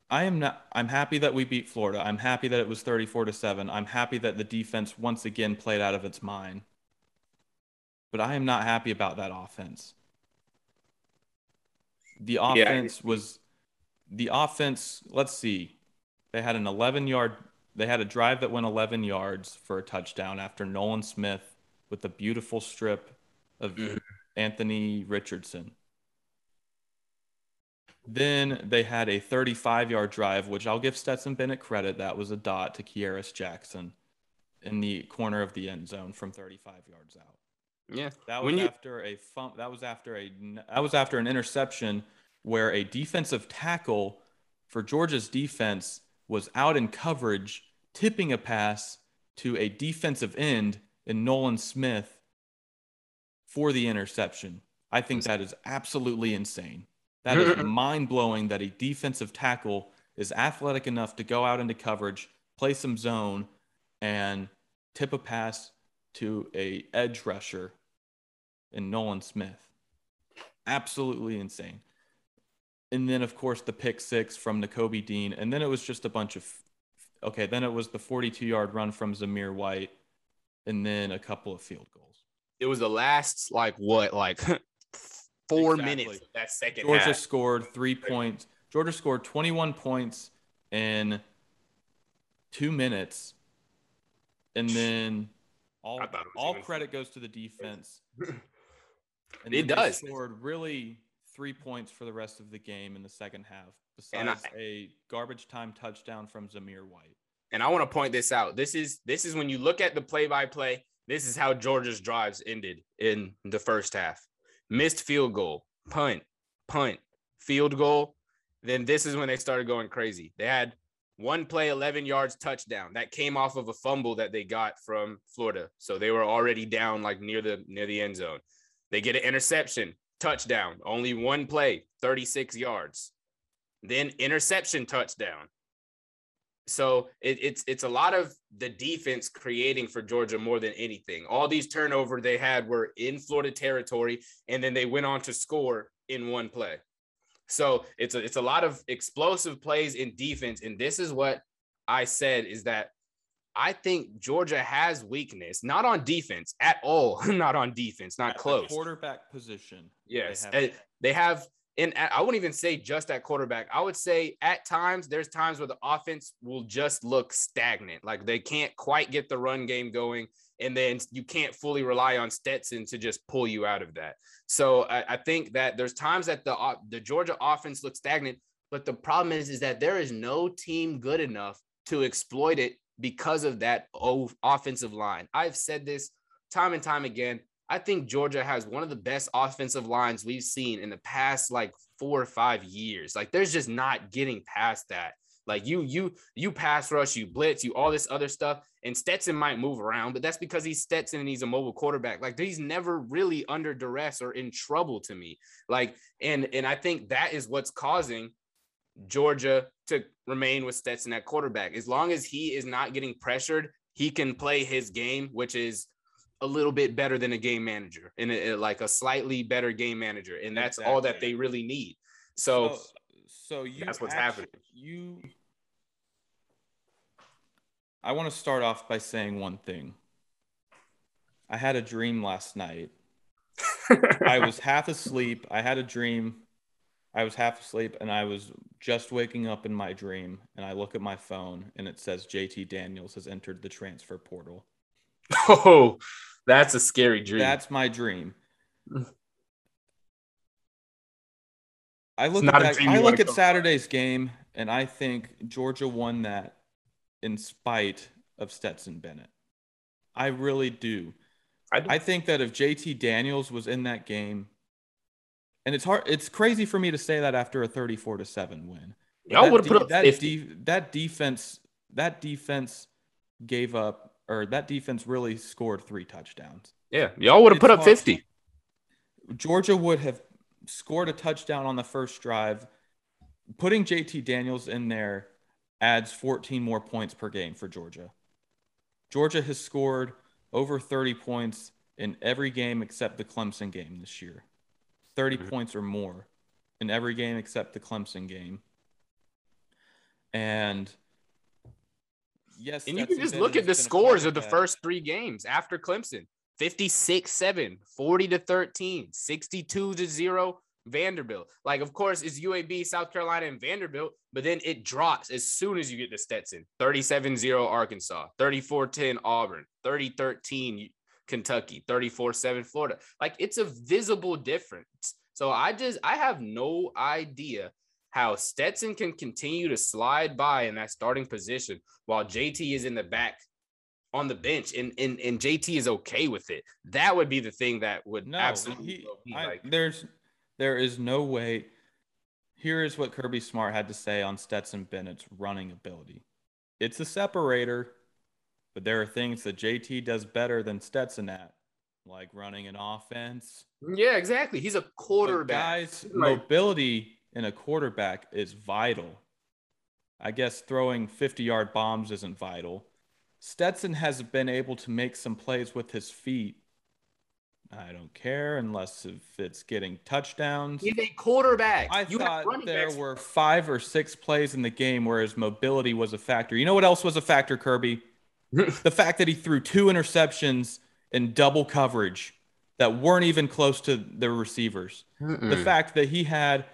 I am not. I'm happy that we beat Florida. I'm happy that it was 34 to seven. I'm happy that the defense once again played out of its mind. But I am not happy about that offense. The offense yeah. was the offense. Let's see. They had an 11 yard. They had a drive that went 11 yards for a touchdown after Nolan Smith with a beautiful strip of mm-hmm. Anthony Richardson Then they had a 35 yard drive, which I'll give Stetson Bennett credit. That was a dot to Kearis Jackson in the corner of the end zone from 35 yards out. Yeah. That was after a fump. That was after a that was after an interception where a defensive tackle for Georgia's defense was out in coverage, tipping a pass to a defensive end in Nolan Smith for the interception. I think that is absolutely insane. That is (laughs) mind blowing that a defensive tackle is athletic enough to go out into coverage, play some zone, and tip a pass to a edge rusher in Nolan Smith. Absolutely insane. And then of course the pick six from Nakobe Dean, and then it was just a bunch of okay. Then it was the 42 yard run from Zamir White, and then a couple of field goals. It was the last like what like (laughs) four exactly. minutes that second. Georgia half. scored three points. Georgia scored 21 points in two minutes, and then all all credit goes to the defense. (laughs) And it does. Scored really three points for the rest of the game in the second half, besides I, a garbage time touchdown from Zamir White. And I want to point this out. This is this is when you look at the play by play. This is how Georgia's drives ended in the first half missed field goal, punt, punt, field goal. Then this is when they started going crazy. They had one play, 11 yards, touchdown. That came off of a fumble that they got from Florida. So they were already down like near the near the end zone. They get an interception, touchdown. Only one play, 36 yards. Then interception, touchdown. So it, it's it's a lot of the defense creating for Georgia more than anything. All these turnover they had were in Florida territory, and then they went on to score in one play. So it's a it's a lot of explosive plays in defense, and this is what I said is that I think Georgia has weakness, not on defense at all, (laughs) not on defense, not at close. quarterback position. Yes, they have, they have and I wouldn't even say just at quarterback. I would say at times there's times where the offense will just look stagnant, like they can't quite get the run game going, and then you can't fully rely on Stetson to just pull you out of that. So I, I think that there's times that the uh, the Georgia offense looks stagnant, but the problem is is that there is no team good enough to exploit it because of that offensive line. I've said this time and time again. I think Georgia has one of the best offensive lines we've seen in the past like four or five years. Like there's just not getting past that. Like you, you, you pass rush, you blitz, you all this other stuff. And Stetson might move around, but that's because he's Stetson and he's a mobile quarterback. Like he's never really under duress or in trouble to me. Like, and and I think that is what's causing Georgia to remain with Stetson at quarterback. As long as he is not getting pressured, he can play his game, which is a little bit better than a game manager and a, like a slightly better game manager and that's exactly. all that they really need. So so, so you that's what's actually, happening. you i want to start off by saying one thing. I had a dream last night. I was (laughs) half asleep. I had a dream. I was half asleep and i was just waking up in my dream and i look at my phone and it says jt daniels has entered the transfer portal. (laughs) Oh that's a scary dream. That's my dream. I look at that, I look at Saturday's game and I think Georgia won that in spite of Stetson Bennett. I really do. I. I think that if JT Daniels was in that game, and it's hard, it's crazy for me to say that after a 34 to 7 win. Y'all would have put up that, de- that defense, that defense gave up or that defense really scored three touchdowns. Yeah, y'all would have put up 50. Georgia would have scored a touchdown on the first drive. Putting JT Daniels in there adds 14 more points per game for Georgia. Georgia has scored over 30 points in every game except the Clemson game this year. 30 mm-hmm. points or more in every game except the Clemson game. And yes. And you can just look at the scores of the first three games after Clemson 56 7, 40 to 13, 62 to 0. Vanderbilt. Like, of course, it's UAB, South Carolina, and Vanderbilt, but then it drops as soon as you get to Stetson 37 0 Arkansas, 34 10 Auburn, 30 13 Kentucky, 34 7 Florida. Like, it's a visible difference. So I just, I have no idea how Stetson can continue to slide by in that starting position while JT is in the back on the bench and, and, and JT is okay with it. That would be the thing that would no, absolutely he, I, like. there's there is no way. Here is what Kirby Smart had to say on Stetson Bennett's running ability. It's a separator, but there are things that JT does better than Stetson at, like running an offense. Yeah, exactly. He's a quarterback. But guys, mobility in a quarterback is vital. I guess throwing 50 yard bombs isn't vital Stetson has been able to make some plays with his feet. I don't care unless if it's getting touchdowns. He's a quarterback. I you thought there backs. were five or six plays in the game where his mobility was a factor. You know what else was a factor, Kirby? (laughs) the fact that he threw two interceptions in double coverage that weren't even close to the receivers. Mm-mm. The fact that he had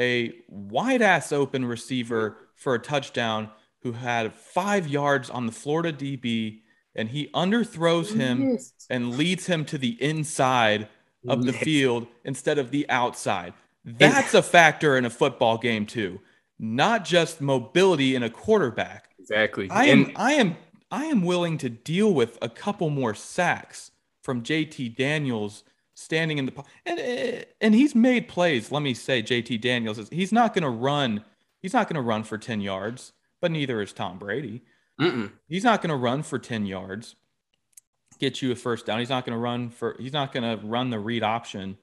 a wide ass open receiver for a touchdown who had five yards on the Florida DB, and he underthrows him yes. and leads him to the inside of the yes. field instead of the outside. That's a factor in a football game too, not just mobility in a quarterback. Exactly. I am and- I am I am willing to deal with a couple more sacks from JT Daniels standing in the and and he's made plays. Let me say, JT Daniels is he's not going to run. He's not going to run for ten yards but neither is Tom Brady. Mm-mm. He's not going to run for 10 yards, get you a first down. He's not going to run for, he's not going to run the read option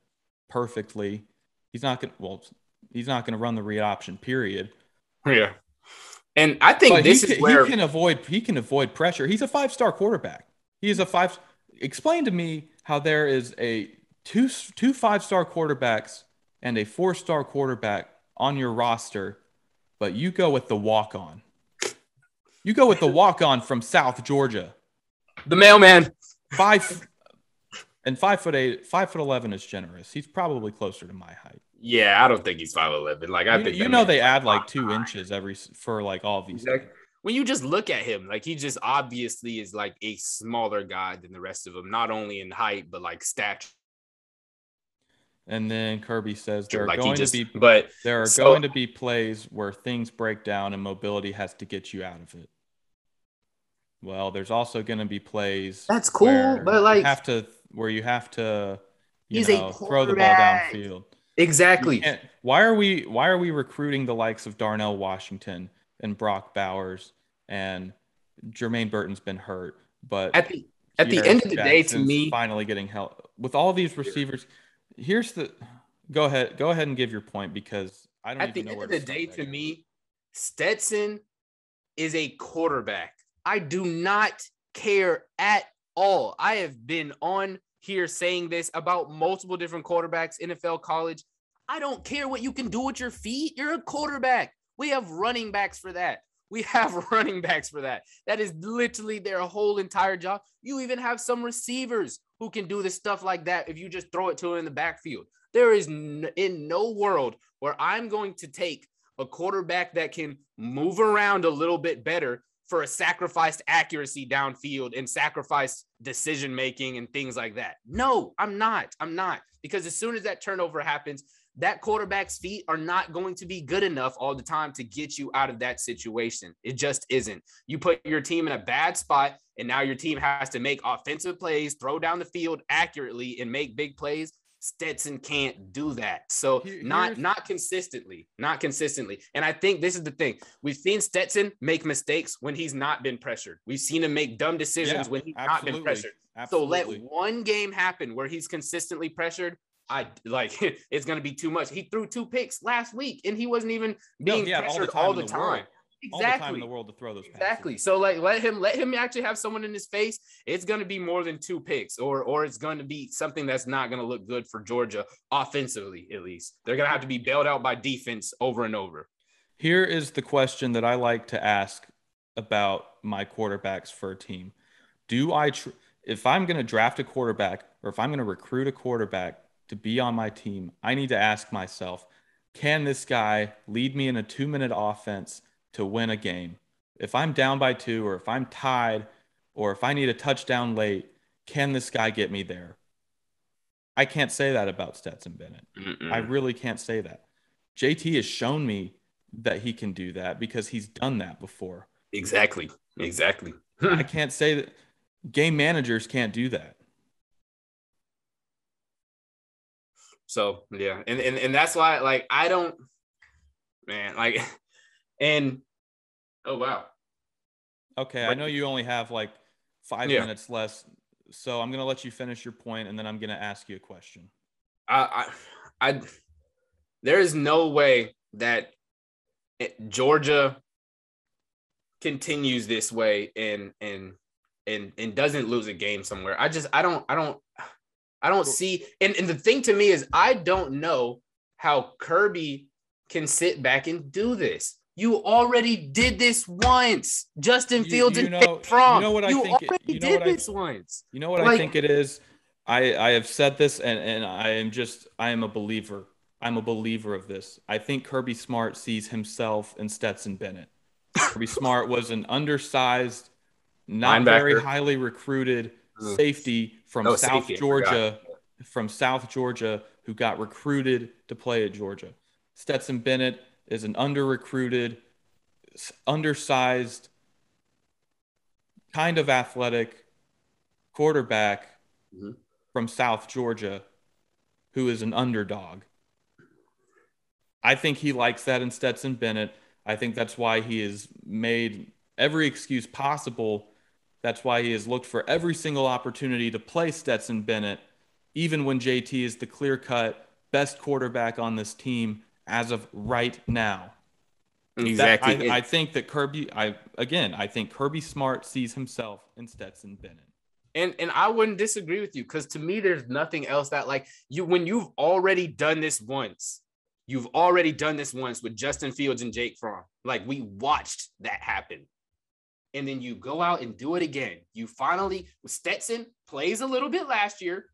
perfectly. He's not going to, well, he's not going to run the read option, period. Yeah. And I think but this he is where he can avoid, he can avoid pressure. He's a five star quarterback. He is a five. Explain to me how there is a two, two five star quarterbacks and a four star quarterback on your roster, but you go with the walk on. You go with the walk on from South Georgia. The mailman. Five and five foot eight, five foot eleven is generous. He's probably closer to my height. Yeah, I don't think he's five eleven. Like I you, think you know they add like two inches every for like all these. Exactly. When you just look at him, like he just obviously is like a smaller guy than the rest of them, not only in height but like stature. And then Kirby says there are like going just, to be but there are so, going to be plays where things break down and mobility has to get you out of it. Well, there's also going to be plays. That's cool, but like have to where you have to you he's know, throw the ball downfield. Exactly. Why are we why are we recruiting the likes of Darnell Washington and Brock Bowers and Jermaine Burton's been hurt, but at the at the end of the day, to me, finally getting help with all these receivers. Here's the go ahead go ahead and give your point because I don't. At the end of the day, to me, Stetson is a quarterback. I do not care at all. I have been on here saying this about multiple different quarterbacks, NFL, college. I don't care what you can do with your feet. You're a quarterback. We have running backs for that. We have (laughs) running backs for that. That is literally their whole entire job. You even have some receivers who can do the stuff like that if you just throw it to them in the backfield. There is n- in no world where I'm going to take a quarterback that can move around a little bit better for a sacrificed accuracy downfield and sacrificed decision making and things like that. No, I'm not. I'm not. Because as soon as that turnover happens, that quarterback's feet are not going to be good enough all the time to get you out of that situation. It just isn't. You put your team in a bad spot, and now your team has to make offensive plays, throw down the field accurately, and make big plays. Stetson can't do that. So not not consistently, not consistently. And I think this is the thing. We've seen Stetson make mistakes when he's not been pressured. We've seen him make dumb decisions yeah, when he's absolutely. not been pressured. Absolutely. So let one game happen where he's consistently pressured. I like (laughs) it's going to be too much. He threw two picks last week and he wasn't even being no, pressured all the time. All the time exactly. all the time in the world to throw those passes. Exactly. So like let him let him actually have someone in his face. It's going to be more than two picks or or it's going to be something that's not going to look good for Georgia offensively at least. They're going to have to be bailed out by defense over and over. Here is the question that I like to ask about my quarterbacks for a team. Do I tr- if I'm going to draft a quarterback or if I'm going to recruit a quarterback to be on my team, I need to ask myself, can this guy lead me in a 2-minute offense to win a game. If I'm down by two, or if I'm tied, or if I need a touchdown late, can this guy get me there? I can't say that about Stetson Bennett. Mm-mm. I really can't say that. JT has shown me that he can do that because he's done that before. Exactly. Exactly. (laughs) I can't say that game managers can't do that. So yeah, and, and and that's why like I don't man, like (laughs) and oh wow. Okay, I know you only have like five yeah. minutes less, so I'm gonna let you finish your point, and then I'm gonna ask you a question. I, I, I there is no way that Georgia continues this way and and and and doesn't lose a game somewhere. I just I don't I don't I don't see and, and the thing to me is I don't know how Kirby can sit back and do this. You already did this once. Justin Fields you, you and know. You know what I you think already it, you know did what this I, once. You know what like, I think it is? I I have said this and and I am just I am a believer. I'm a believer of this. I think Kirby Smart sees himself in Stetson Bennett. Kirby Smart was an undersized, not Linebacker. very highly recruited. Safety from oh, South safety, Georgia, from South Georgia who got recruited to play at Georgia. Stetson Bennett is an under recruited, undersized, kind of athletic quarterback mm-hmm. from South Georgia who is an underdog. I think he likes that in Stetson Bennett. I think that's why he has made every excuse possible. That's why he has looked for every single opportunity to play Stetson Bennett, even when JT is the clear cut best quarterback on this team as of right now. Exactly. That, I, I, think that Kirby, I again, I think Kirby Smart sees himself in Stetson Bennett. And and I wouldn't disagree with you because to me, there's nothing else that like you when you've already done this once, you've already done this once with Justin Fields and Jake Fromm. Like we watched that happen. And then you go out and do it again. You finally Stetson plays a little bit last year,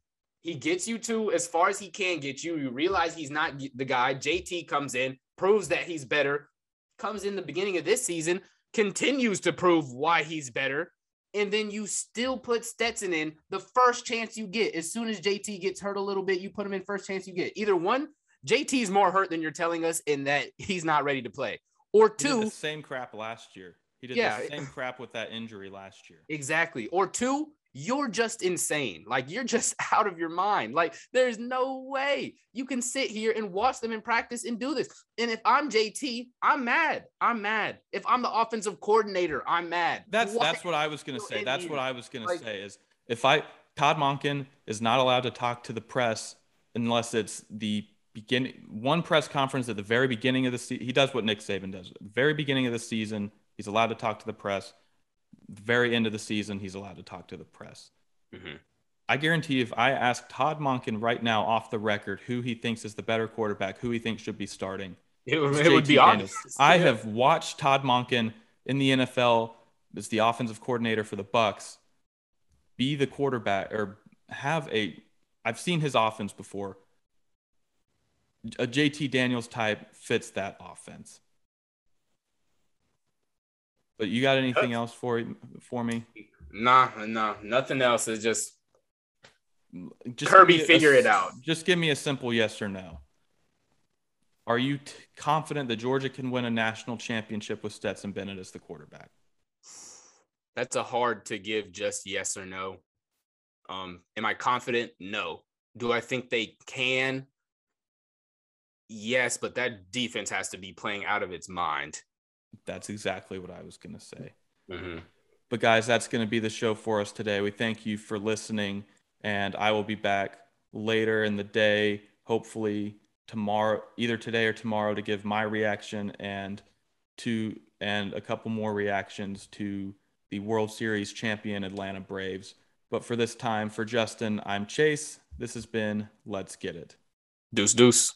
he gets you to as far as he can get you. You realize he's not the guy. JT comes in, proves that he's better, comes in the beginning of this season, continues to prove why he's better. And then you still put Stetson in the first chance you get. As soon as JT gets hurt a little bit, you put him in first chance you get. Either one, JT's more hurt than you're telling us in that he's not ready to play. Or two, same crap last year. He did yeah, the same crap with that injury last year. Exactly. Or two, you're just insane. Like you're just (laughs) out of your mind. Like there's no way you can sit here and watch them in practice and do this. And if I'm JT, I'm mad. I'm mad. If I'm the offensive coordinator, I'm mad. That's what that's what I was gonna say. That's what I was gonna like, say is if I Todd Monken is not allowed to talk to the press unless it's the beginning one press conference at the very beginning of the season. He does what Nick Saban does. At the very beginning of the season, he's allowed to talk to the press very end of the season, he's allowed to talk to the press. Mm-hmm. I guarantee you, if I ask Todd Monken right now off the record who he thinks is the better quarterback, who he thinks should be starting, it, it would be honest. I yeah. have watched Todd Monken in the NFL as the offensive coordinator for the Bucs be the quarterback or have a. I've seen his offense before. A JT Daniels type fits that offense. But you got anything else for for me? Nah, nah, nothing else. Is just, just Kirby figure a, it out. Just give me a simple yes or no. Are you t- confident that Georgia can win a national championship with Stetson Bennett as the quarterback? That's a hard to give just yes or no. Um, am I confident? No. Do I think they can? Yes, but that defense has to be playing out of its mind. That's exactly what I was going to say. Mm-hmm. But, guys, that's going to be the show for us today. We thank you for listening, and I will be back later in the day, hopefully tomorrow, either today or tomorrow, to give my reaction and to and a couple more reactions to the World Series champion Atlanta Braves. But for this time, for Justin, I'm Chase. This has been Let's Get It. Deuce, deuce.